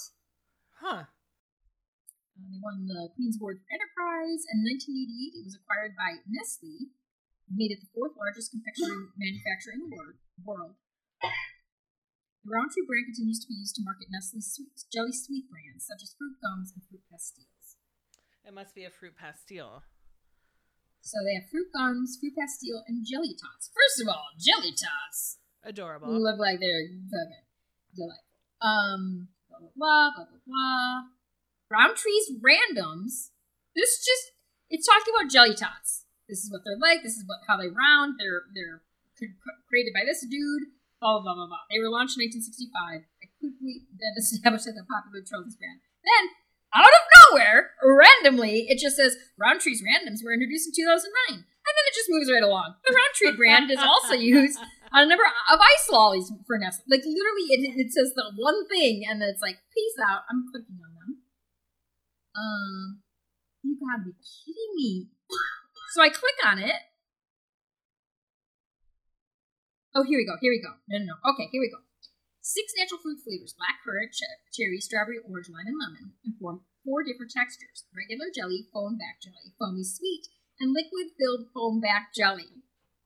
Huh. Uh, they won the Queen's Award for Enterprise, and in 1988 it was acquired by Nestle, made it the fourth largest confectionery manufacturer in the wor- world. The Rowntree brand continues to be used to market Nestle's sweet, jelly sweet brands such as fruit gums and fruit pastilles. It must be a fruit pastille. So they have fruit gums, fruit pastille, and jelly tots. First of all, jelly tots Adorable. look like they're fucking delightful. Um, blah blah blah blah blah. blah. Rowntree's randoms. This just it's talking about jelly tots. This is what they're like. This is what how they round. They're they're cr- cr- created by this dude. Blah blah blah blah blah. They were launched in 1965. I quickly then established as a popular children's brand. Then out of nowhere, randomly, it just says Rowntree's randoms were introduced in 2009, and then it just moves right along. The Roundtree brand is also used on a number of ice lollies for Nestle. Like literally, it, it says the one thing, and then it's like, "Peace out." I'm clicking on them. Um, you gotta be kidding me. So I click on it. Oh, here we go. Here we go. No, no, no. Okay, here we go. Six natural fruit flavors: black currant, ch- cherry, strawberry, orange, lime, and lemon, and form four different textures: regular jelly, foam back jelly, foamy sweet, and liquid-filled foam back jelly.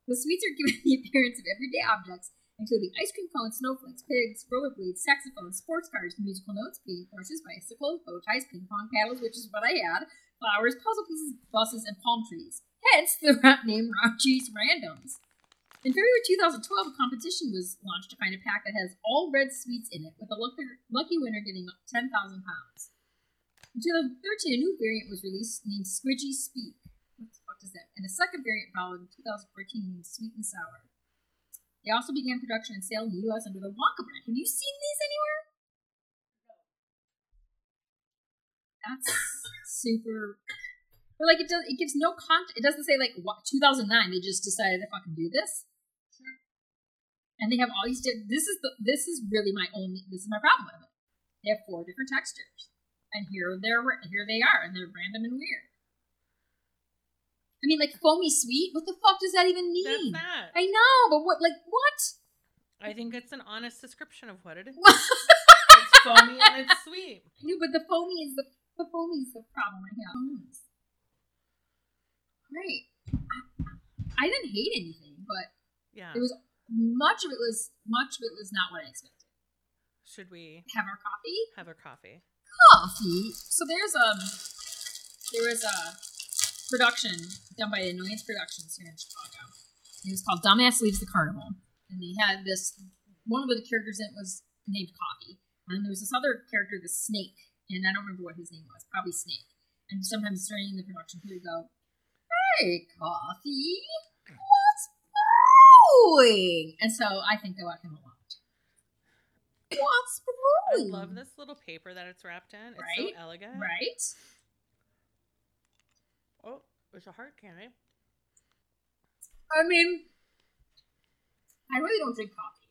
The sweets are given the appearance of everyday objects, including ice cream cones, snowflakes, pigs, rollerblades, saxophones, sports cars, musical notes, paint brushes, bicycles, bow ties, ping pong paddles, which is what I had, flowers, puzzle pieces, buses, and palm trees. Hence the name Rowntree's Randoms. In February 2012, a competition was launched to find a pack that has all red sweets in it, with a lucky, winner getting 10,000 pounds. In 2013, a new variant was released named Squidgy Speak. What the fuck is that? And a second variant followed in 2014 named Sweet and Sour. They also began production and sale in the U.S. under the Wonka brand. Have you seen these anywhere? That's super. But like it does, it gives no content. It doesn't say like what 2009. They just decided to fucking do this. And they have all these. This is the. This is really my only. This is my problem with it. They have four different textures, and here they're here they are, and they're random and weird. I mean, like foamy sweet. What the fuck does that even mean? that. I know, but what? Like what? I think it's an honest description of what it is. It's foamy and it's sweet. know, but the foamy is the the foamy is the problem I have. Great. I, I didn't hate anything, but Yeah. it was much of it was much of it was not what I expected. Should we Have our coffee. have our coffee? Coffee. So there's um there was a production done by Annoyance Productions here in Chicago. It was called Dumbass Leaves the Carnival, and they had this one of the characters in it was named Coffee, and there was this other character, the Snake, and I don't remember what his name was, probably Snake. And sometimes during the production, he would go, "Hey, Coffee, brewing?" And so I think they like him a lot. What's I love this little paper that it's wrapped in. It's Right? so elegant. Right? Oh, it's a heart candy. I mean, I really don't drink coffee.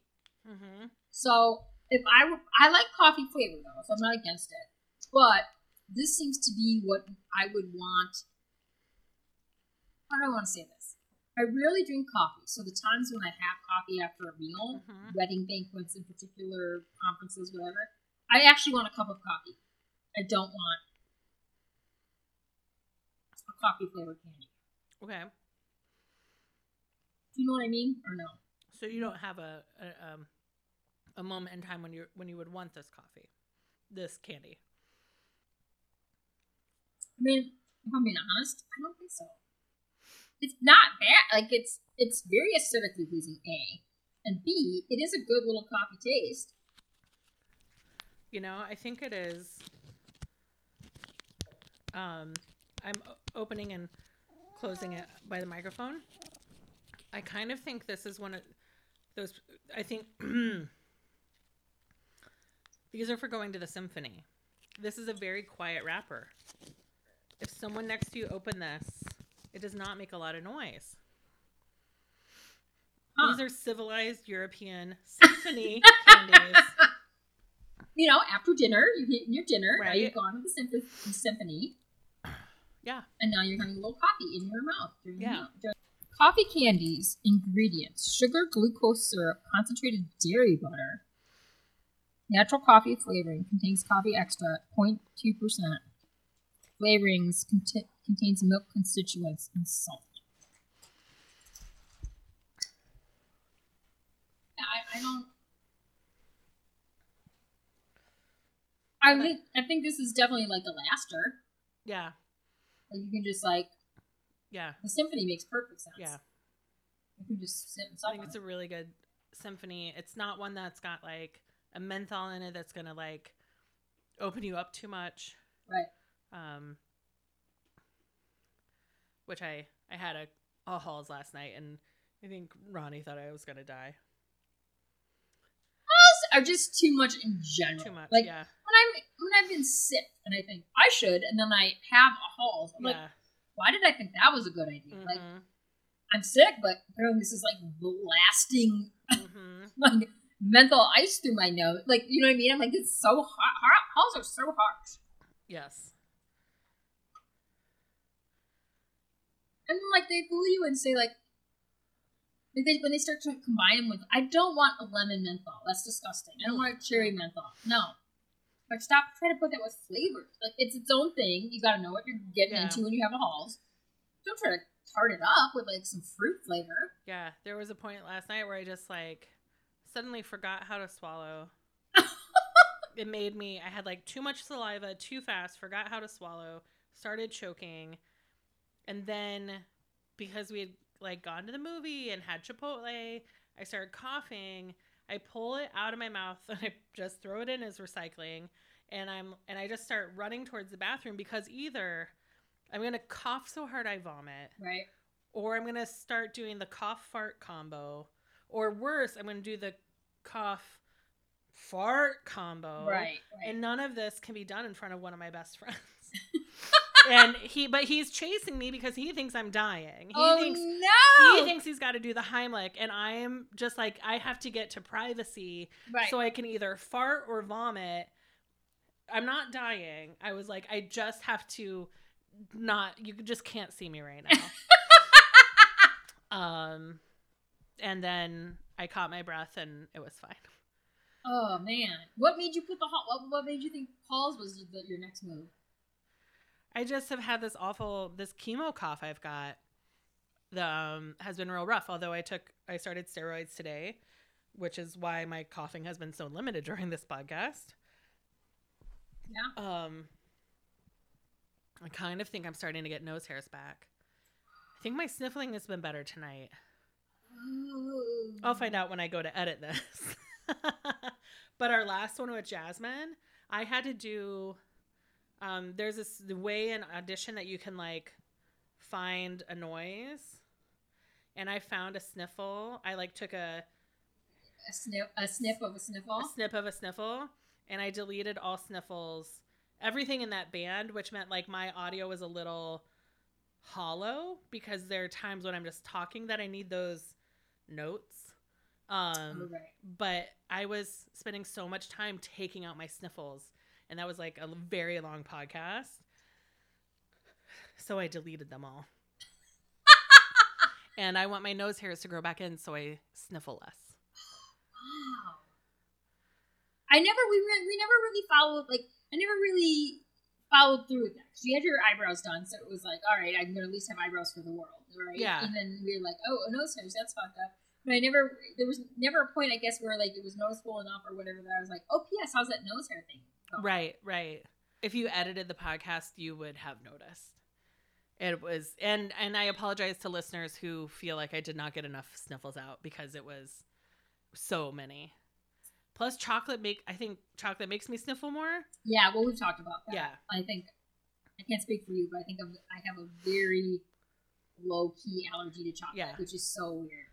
Mm-hmm. So if I were, I like coffee flavor though, so I'm not against it. But this seems to be what I would want. I don't want to say this? I rarely drink coffee, so the times when I have coffee after a meal, Mhm. wedding banquets in particular, conferences, whatever, I actually want a cup of coffee. I don't want a coffee flavored candy. Okay. Do you know what I mean, or no? So you don't have a, a um a moment in time when you when you would want this coffee, this candy. I mean, if I'm being honest, I don't think so. It's not bad. Like it's it's very aesthetically pleasing. A and B, it is a good little coffee taste. You know, I think it is. Um, I'm opening and closing it by the microphone. I kind of think this is one of those. I think these are for going to the symphony. This is a very quiet wrapper. If someone next to you open this, it does not make a lot of noise. Huh. These are civilized European symphony candies. you know, after dinner, you've eaten your dinner. Now Right. you've gone to the symphony, symphony, Yeah. and now you're having a little coffee in your mouth. the Yeah. Coffee candies ingredients: sugar, glucose syrup, concentrated dairy butter, natural coffee flavoring contains coffee extract, 0.2 percent. Flavorings conti- contains milk constituents and salt. I, I don't. I think I think this is definitely like a laster. Yeah. Like you can just like Yeah. the symphony makes perfect sense. Yeah. You can just sit and I think it's it. a really good symphony. It's not one that's got like a menthol in it that's gonna like open you up too much. right. Um, which I I had a all halls last night, and I think Ronnie thought I was gonna die. Halls are just too much in general. Too much. Like yeah. when I'm when I've been sick and I think I should, and then I have a halls. I'm like, yeah. why did I think that was a good idea? Like Mhm. I'm sick, but apparently this is like blasting Mhm. like menthol ice through my nose. Like you know what I mean? I'm like, it's so hot. hot halls are so harsh. Yes. And then, like they fool you and say like, like they, when they start to combine them with, I don't want a lemon menthol. That's disgusting. I don't want a cherry menthol. No. Like stop trying to put that with flavors. Like it's its own thing. You got to know what you're getting Yeah. into when you have a halls. Don't try to tart it up with like some fruit flavor. Yeah. There was a point last night where I just like suddenly forgot how to swallow. it made me. I had like too much saliva, too fast, forgot how to swallow, started choking, and then because we had like gone to the movie and had Chipotle, I started coughing. I pull it out of my mouth and I just throw it in as recycling, and I'm and I just start running towards the bathroom because either I'm gonna cough so hard I vomit, Right. or I'm gonna start doing the cough fart combo, or worse, I'm gonna do the cough fart combo. Right. Right. And none of this can be done in front of one of my best friends. and he, but he's chasing me because he thinks I'm dying. He oh thinks no! he thinks he's got to do the Heimlich, and I'm just like I have to get to privacy right. so I can either fart or vomit. I'm not dying. I was like, I just have to not. You just can't see me right now. um, and then I caught my breath, and it was fine. oh man, what made you put the hall? What, what made you think Paul's was the, your next move? I just have had this awful this chemo cough I've got. The um, has been real rough. Although I took I started steroids today, which is why my coughing has been so limited during this podcast. Yeah. Um, I kind of think I'm starting to get nose hairs back. I think my sniffling has been better tonight. I'll find out when I go to edit this. but our last one with Jasmine, I had to do. Um, there's this way in audition that you can like find a noise, and I found a sniffle. I like took a, A sniff, a sniff of a sniffle. a snip of a sniffle, and I deleted all sniffles, everything in that band, which meant like my audio was a little hollow because there are times when I'm just talking that I need those notes. Um, Oh, right. but I was spending so much time taking out my sniffles, and that was like a very long podcast. So I deleted them all. and I want my nose hairs to grow back in, so I sniffle less. Wow. I never we re- we never really followed like I never really followed through with that. 'Cause you had your eyebrows done, so it was like, all right, I'm gonna at least have eyebrows for the world, right? Yeah. And then we were like, oh, a nose hairs, that's fucked up. But I never there was never a point I guess where like it was noticeable enough or whatever that I was like, oh P.S. How's that nose hair thing? Going?" Right, right. If you edited the podcast, you would have noticed. It was and and I apologize to listeners who feel like I did not get enough sniffles out because it was so many. Plus chocolate make I think chocolate makes me sniffle more. Yeah. Well, we've talked about that. Yeah. I think I can't speak for you, but I think I'm, I have a very low key allergy to chocolate, Yeah. which is so weird.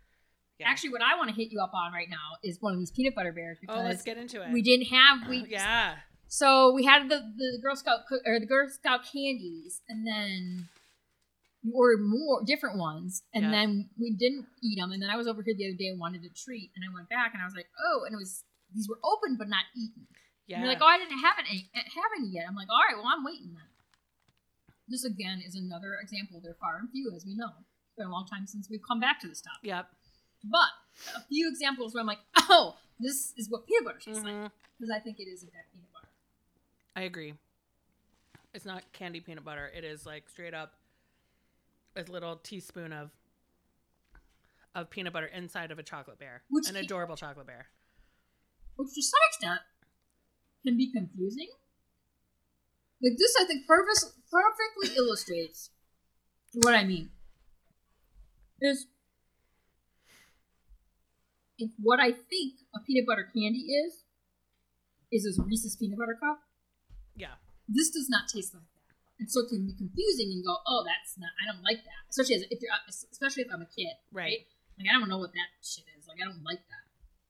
Yeah. Actually, what I want to hit you up on right now is one of these peanut butter bears because oh, let's get into it. we didn't have we yeah. So we had the, the Girl Scout or the Girl Scout candies, and then we ordered more different ones, and Yeah. then we didn't eat them. And then I was over here the other day and wanted a treat, and I went back and I was like, oh, and it was these were open but not eaten. Yeah. And you're like, oh, I didn't have any have any yet. I'm like, all right, well, I'm waiting then. This again is another example. They're far and few, as we know. It's been a long time since we've come back to this topic. Yep. But a few examples where I'm like, oh, this is what peanut butter tastes like. Mhm. Because I think it is in fact peanut butter. I agree. It's not candy peanut butter. It is like straight up a little teaspoon of of peanut butter inside of a chocolate bear. Which An adorable chocolate bear. Which to some extent can be confusing. Like this, I think perfect, perfectly illustrates what I mean. Is if what I think a peanut butter candy is, is this Reese's peanut butter cup. This does not taste like that. And so it can be confusing and go, oh, that's not, I don't like that. Especially as, if you're, uh, especially if I'm a kid, Right. Like, I don't know what that shit is. Like, I don't like that.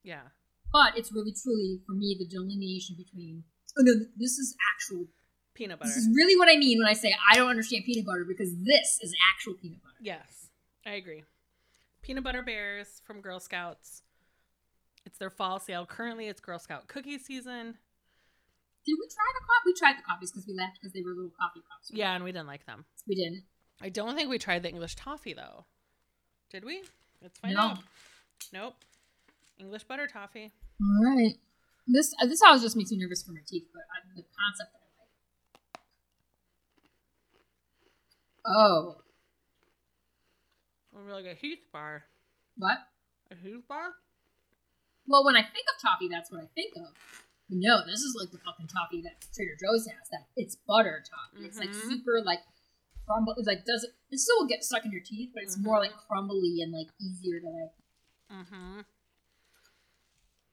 Yeah. But it's really, truly, for me, the delineation between, oh no, this is actual, Peanut butter. this is really what I mean when I say I don't understand peanut butter because this is actual peanut butter. Yes. I agree. Peanut butter bears from Girl Scouts. It's their fall sale. Currently it's Girl Scout cookie season. Did we try the coffee? We tried the coffees because we laughed because they were little coffee cups. Yeah, and we didn't like them. We didn't. I don't think we tried the English toffee though. Did we? Let's find No. out. Nope. English butter toffee. All right. This uh, this always just makes me nervous for my teeth, but I, the concept that I like. Oh, Or like a Heath bar. what? A Heath bar? Well, when I think of toffee, that's what I think of. No, this is like the fucking toffee that Trader Joe's has. That it's butter toffee. It's like Mhm. super like crumble. It's like does it? It still will get stuck in your teeth, but it's more like crumbly and like easier to like Mm-hmm.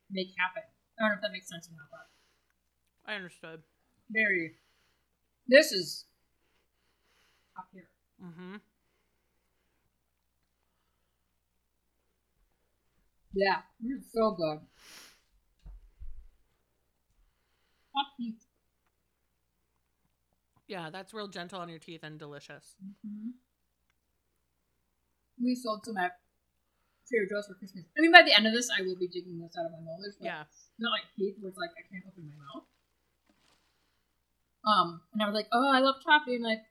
make happen. I don't know if that makes sense or not, but I understood. very. This is up here. Mm-hmm. Yeah, so good. Hot teeth. Yeah, that's real gentle on your teeth and delicious. Mm-hmm. We sold some at Trader Joe's for Christmas. I mean, by the end of this, I will be digging this out of my molars. Yeah. Not like teeth, where it's like I can't open my mouth. Um, and I was like, oh, I love toffee. And like,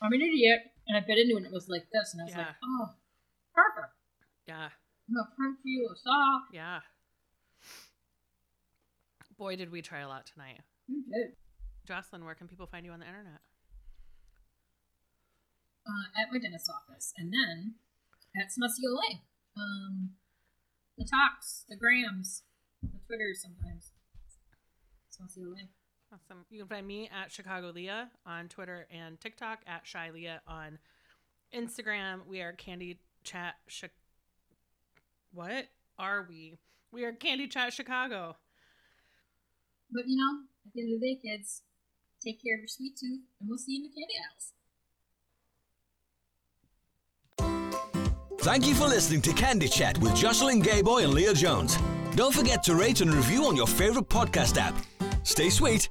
I'm an idiot. And I bit into it, and it was like this. And I was like, oh, perfect. Yeah. Little crunchy, little soft. Yeah. Boy, did we try a lot tonight. You did. Jocelyn, where can people find you on the internet? uh, at my dentist's office, and then at Smussy Um, the talks, the grams, the twitters sometimes. Smussy Awesome. You can find me at Chicago Leah on Twitter and TikTok, at Shy Leah on Instagram. We are Candy Chat. Chi- what are we? We are Candy Chat Chicago. But you know, at the end of the day, kids, take care of your sweet tooth, and we'll see you in the candy aisles. Thank you for listening to Candy Chat with Jocelyn Geboy and Leah Jones. Don't forget to rate and review on your favorite podcast app. Stay sweet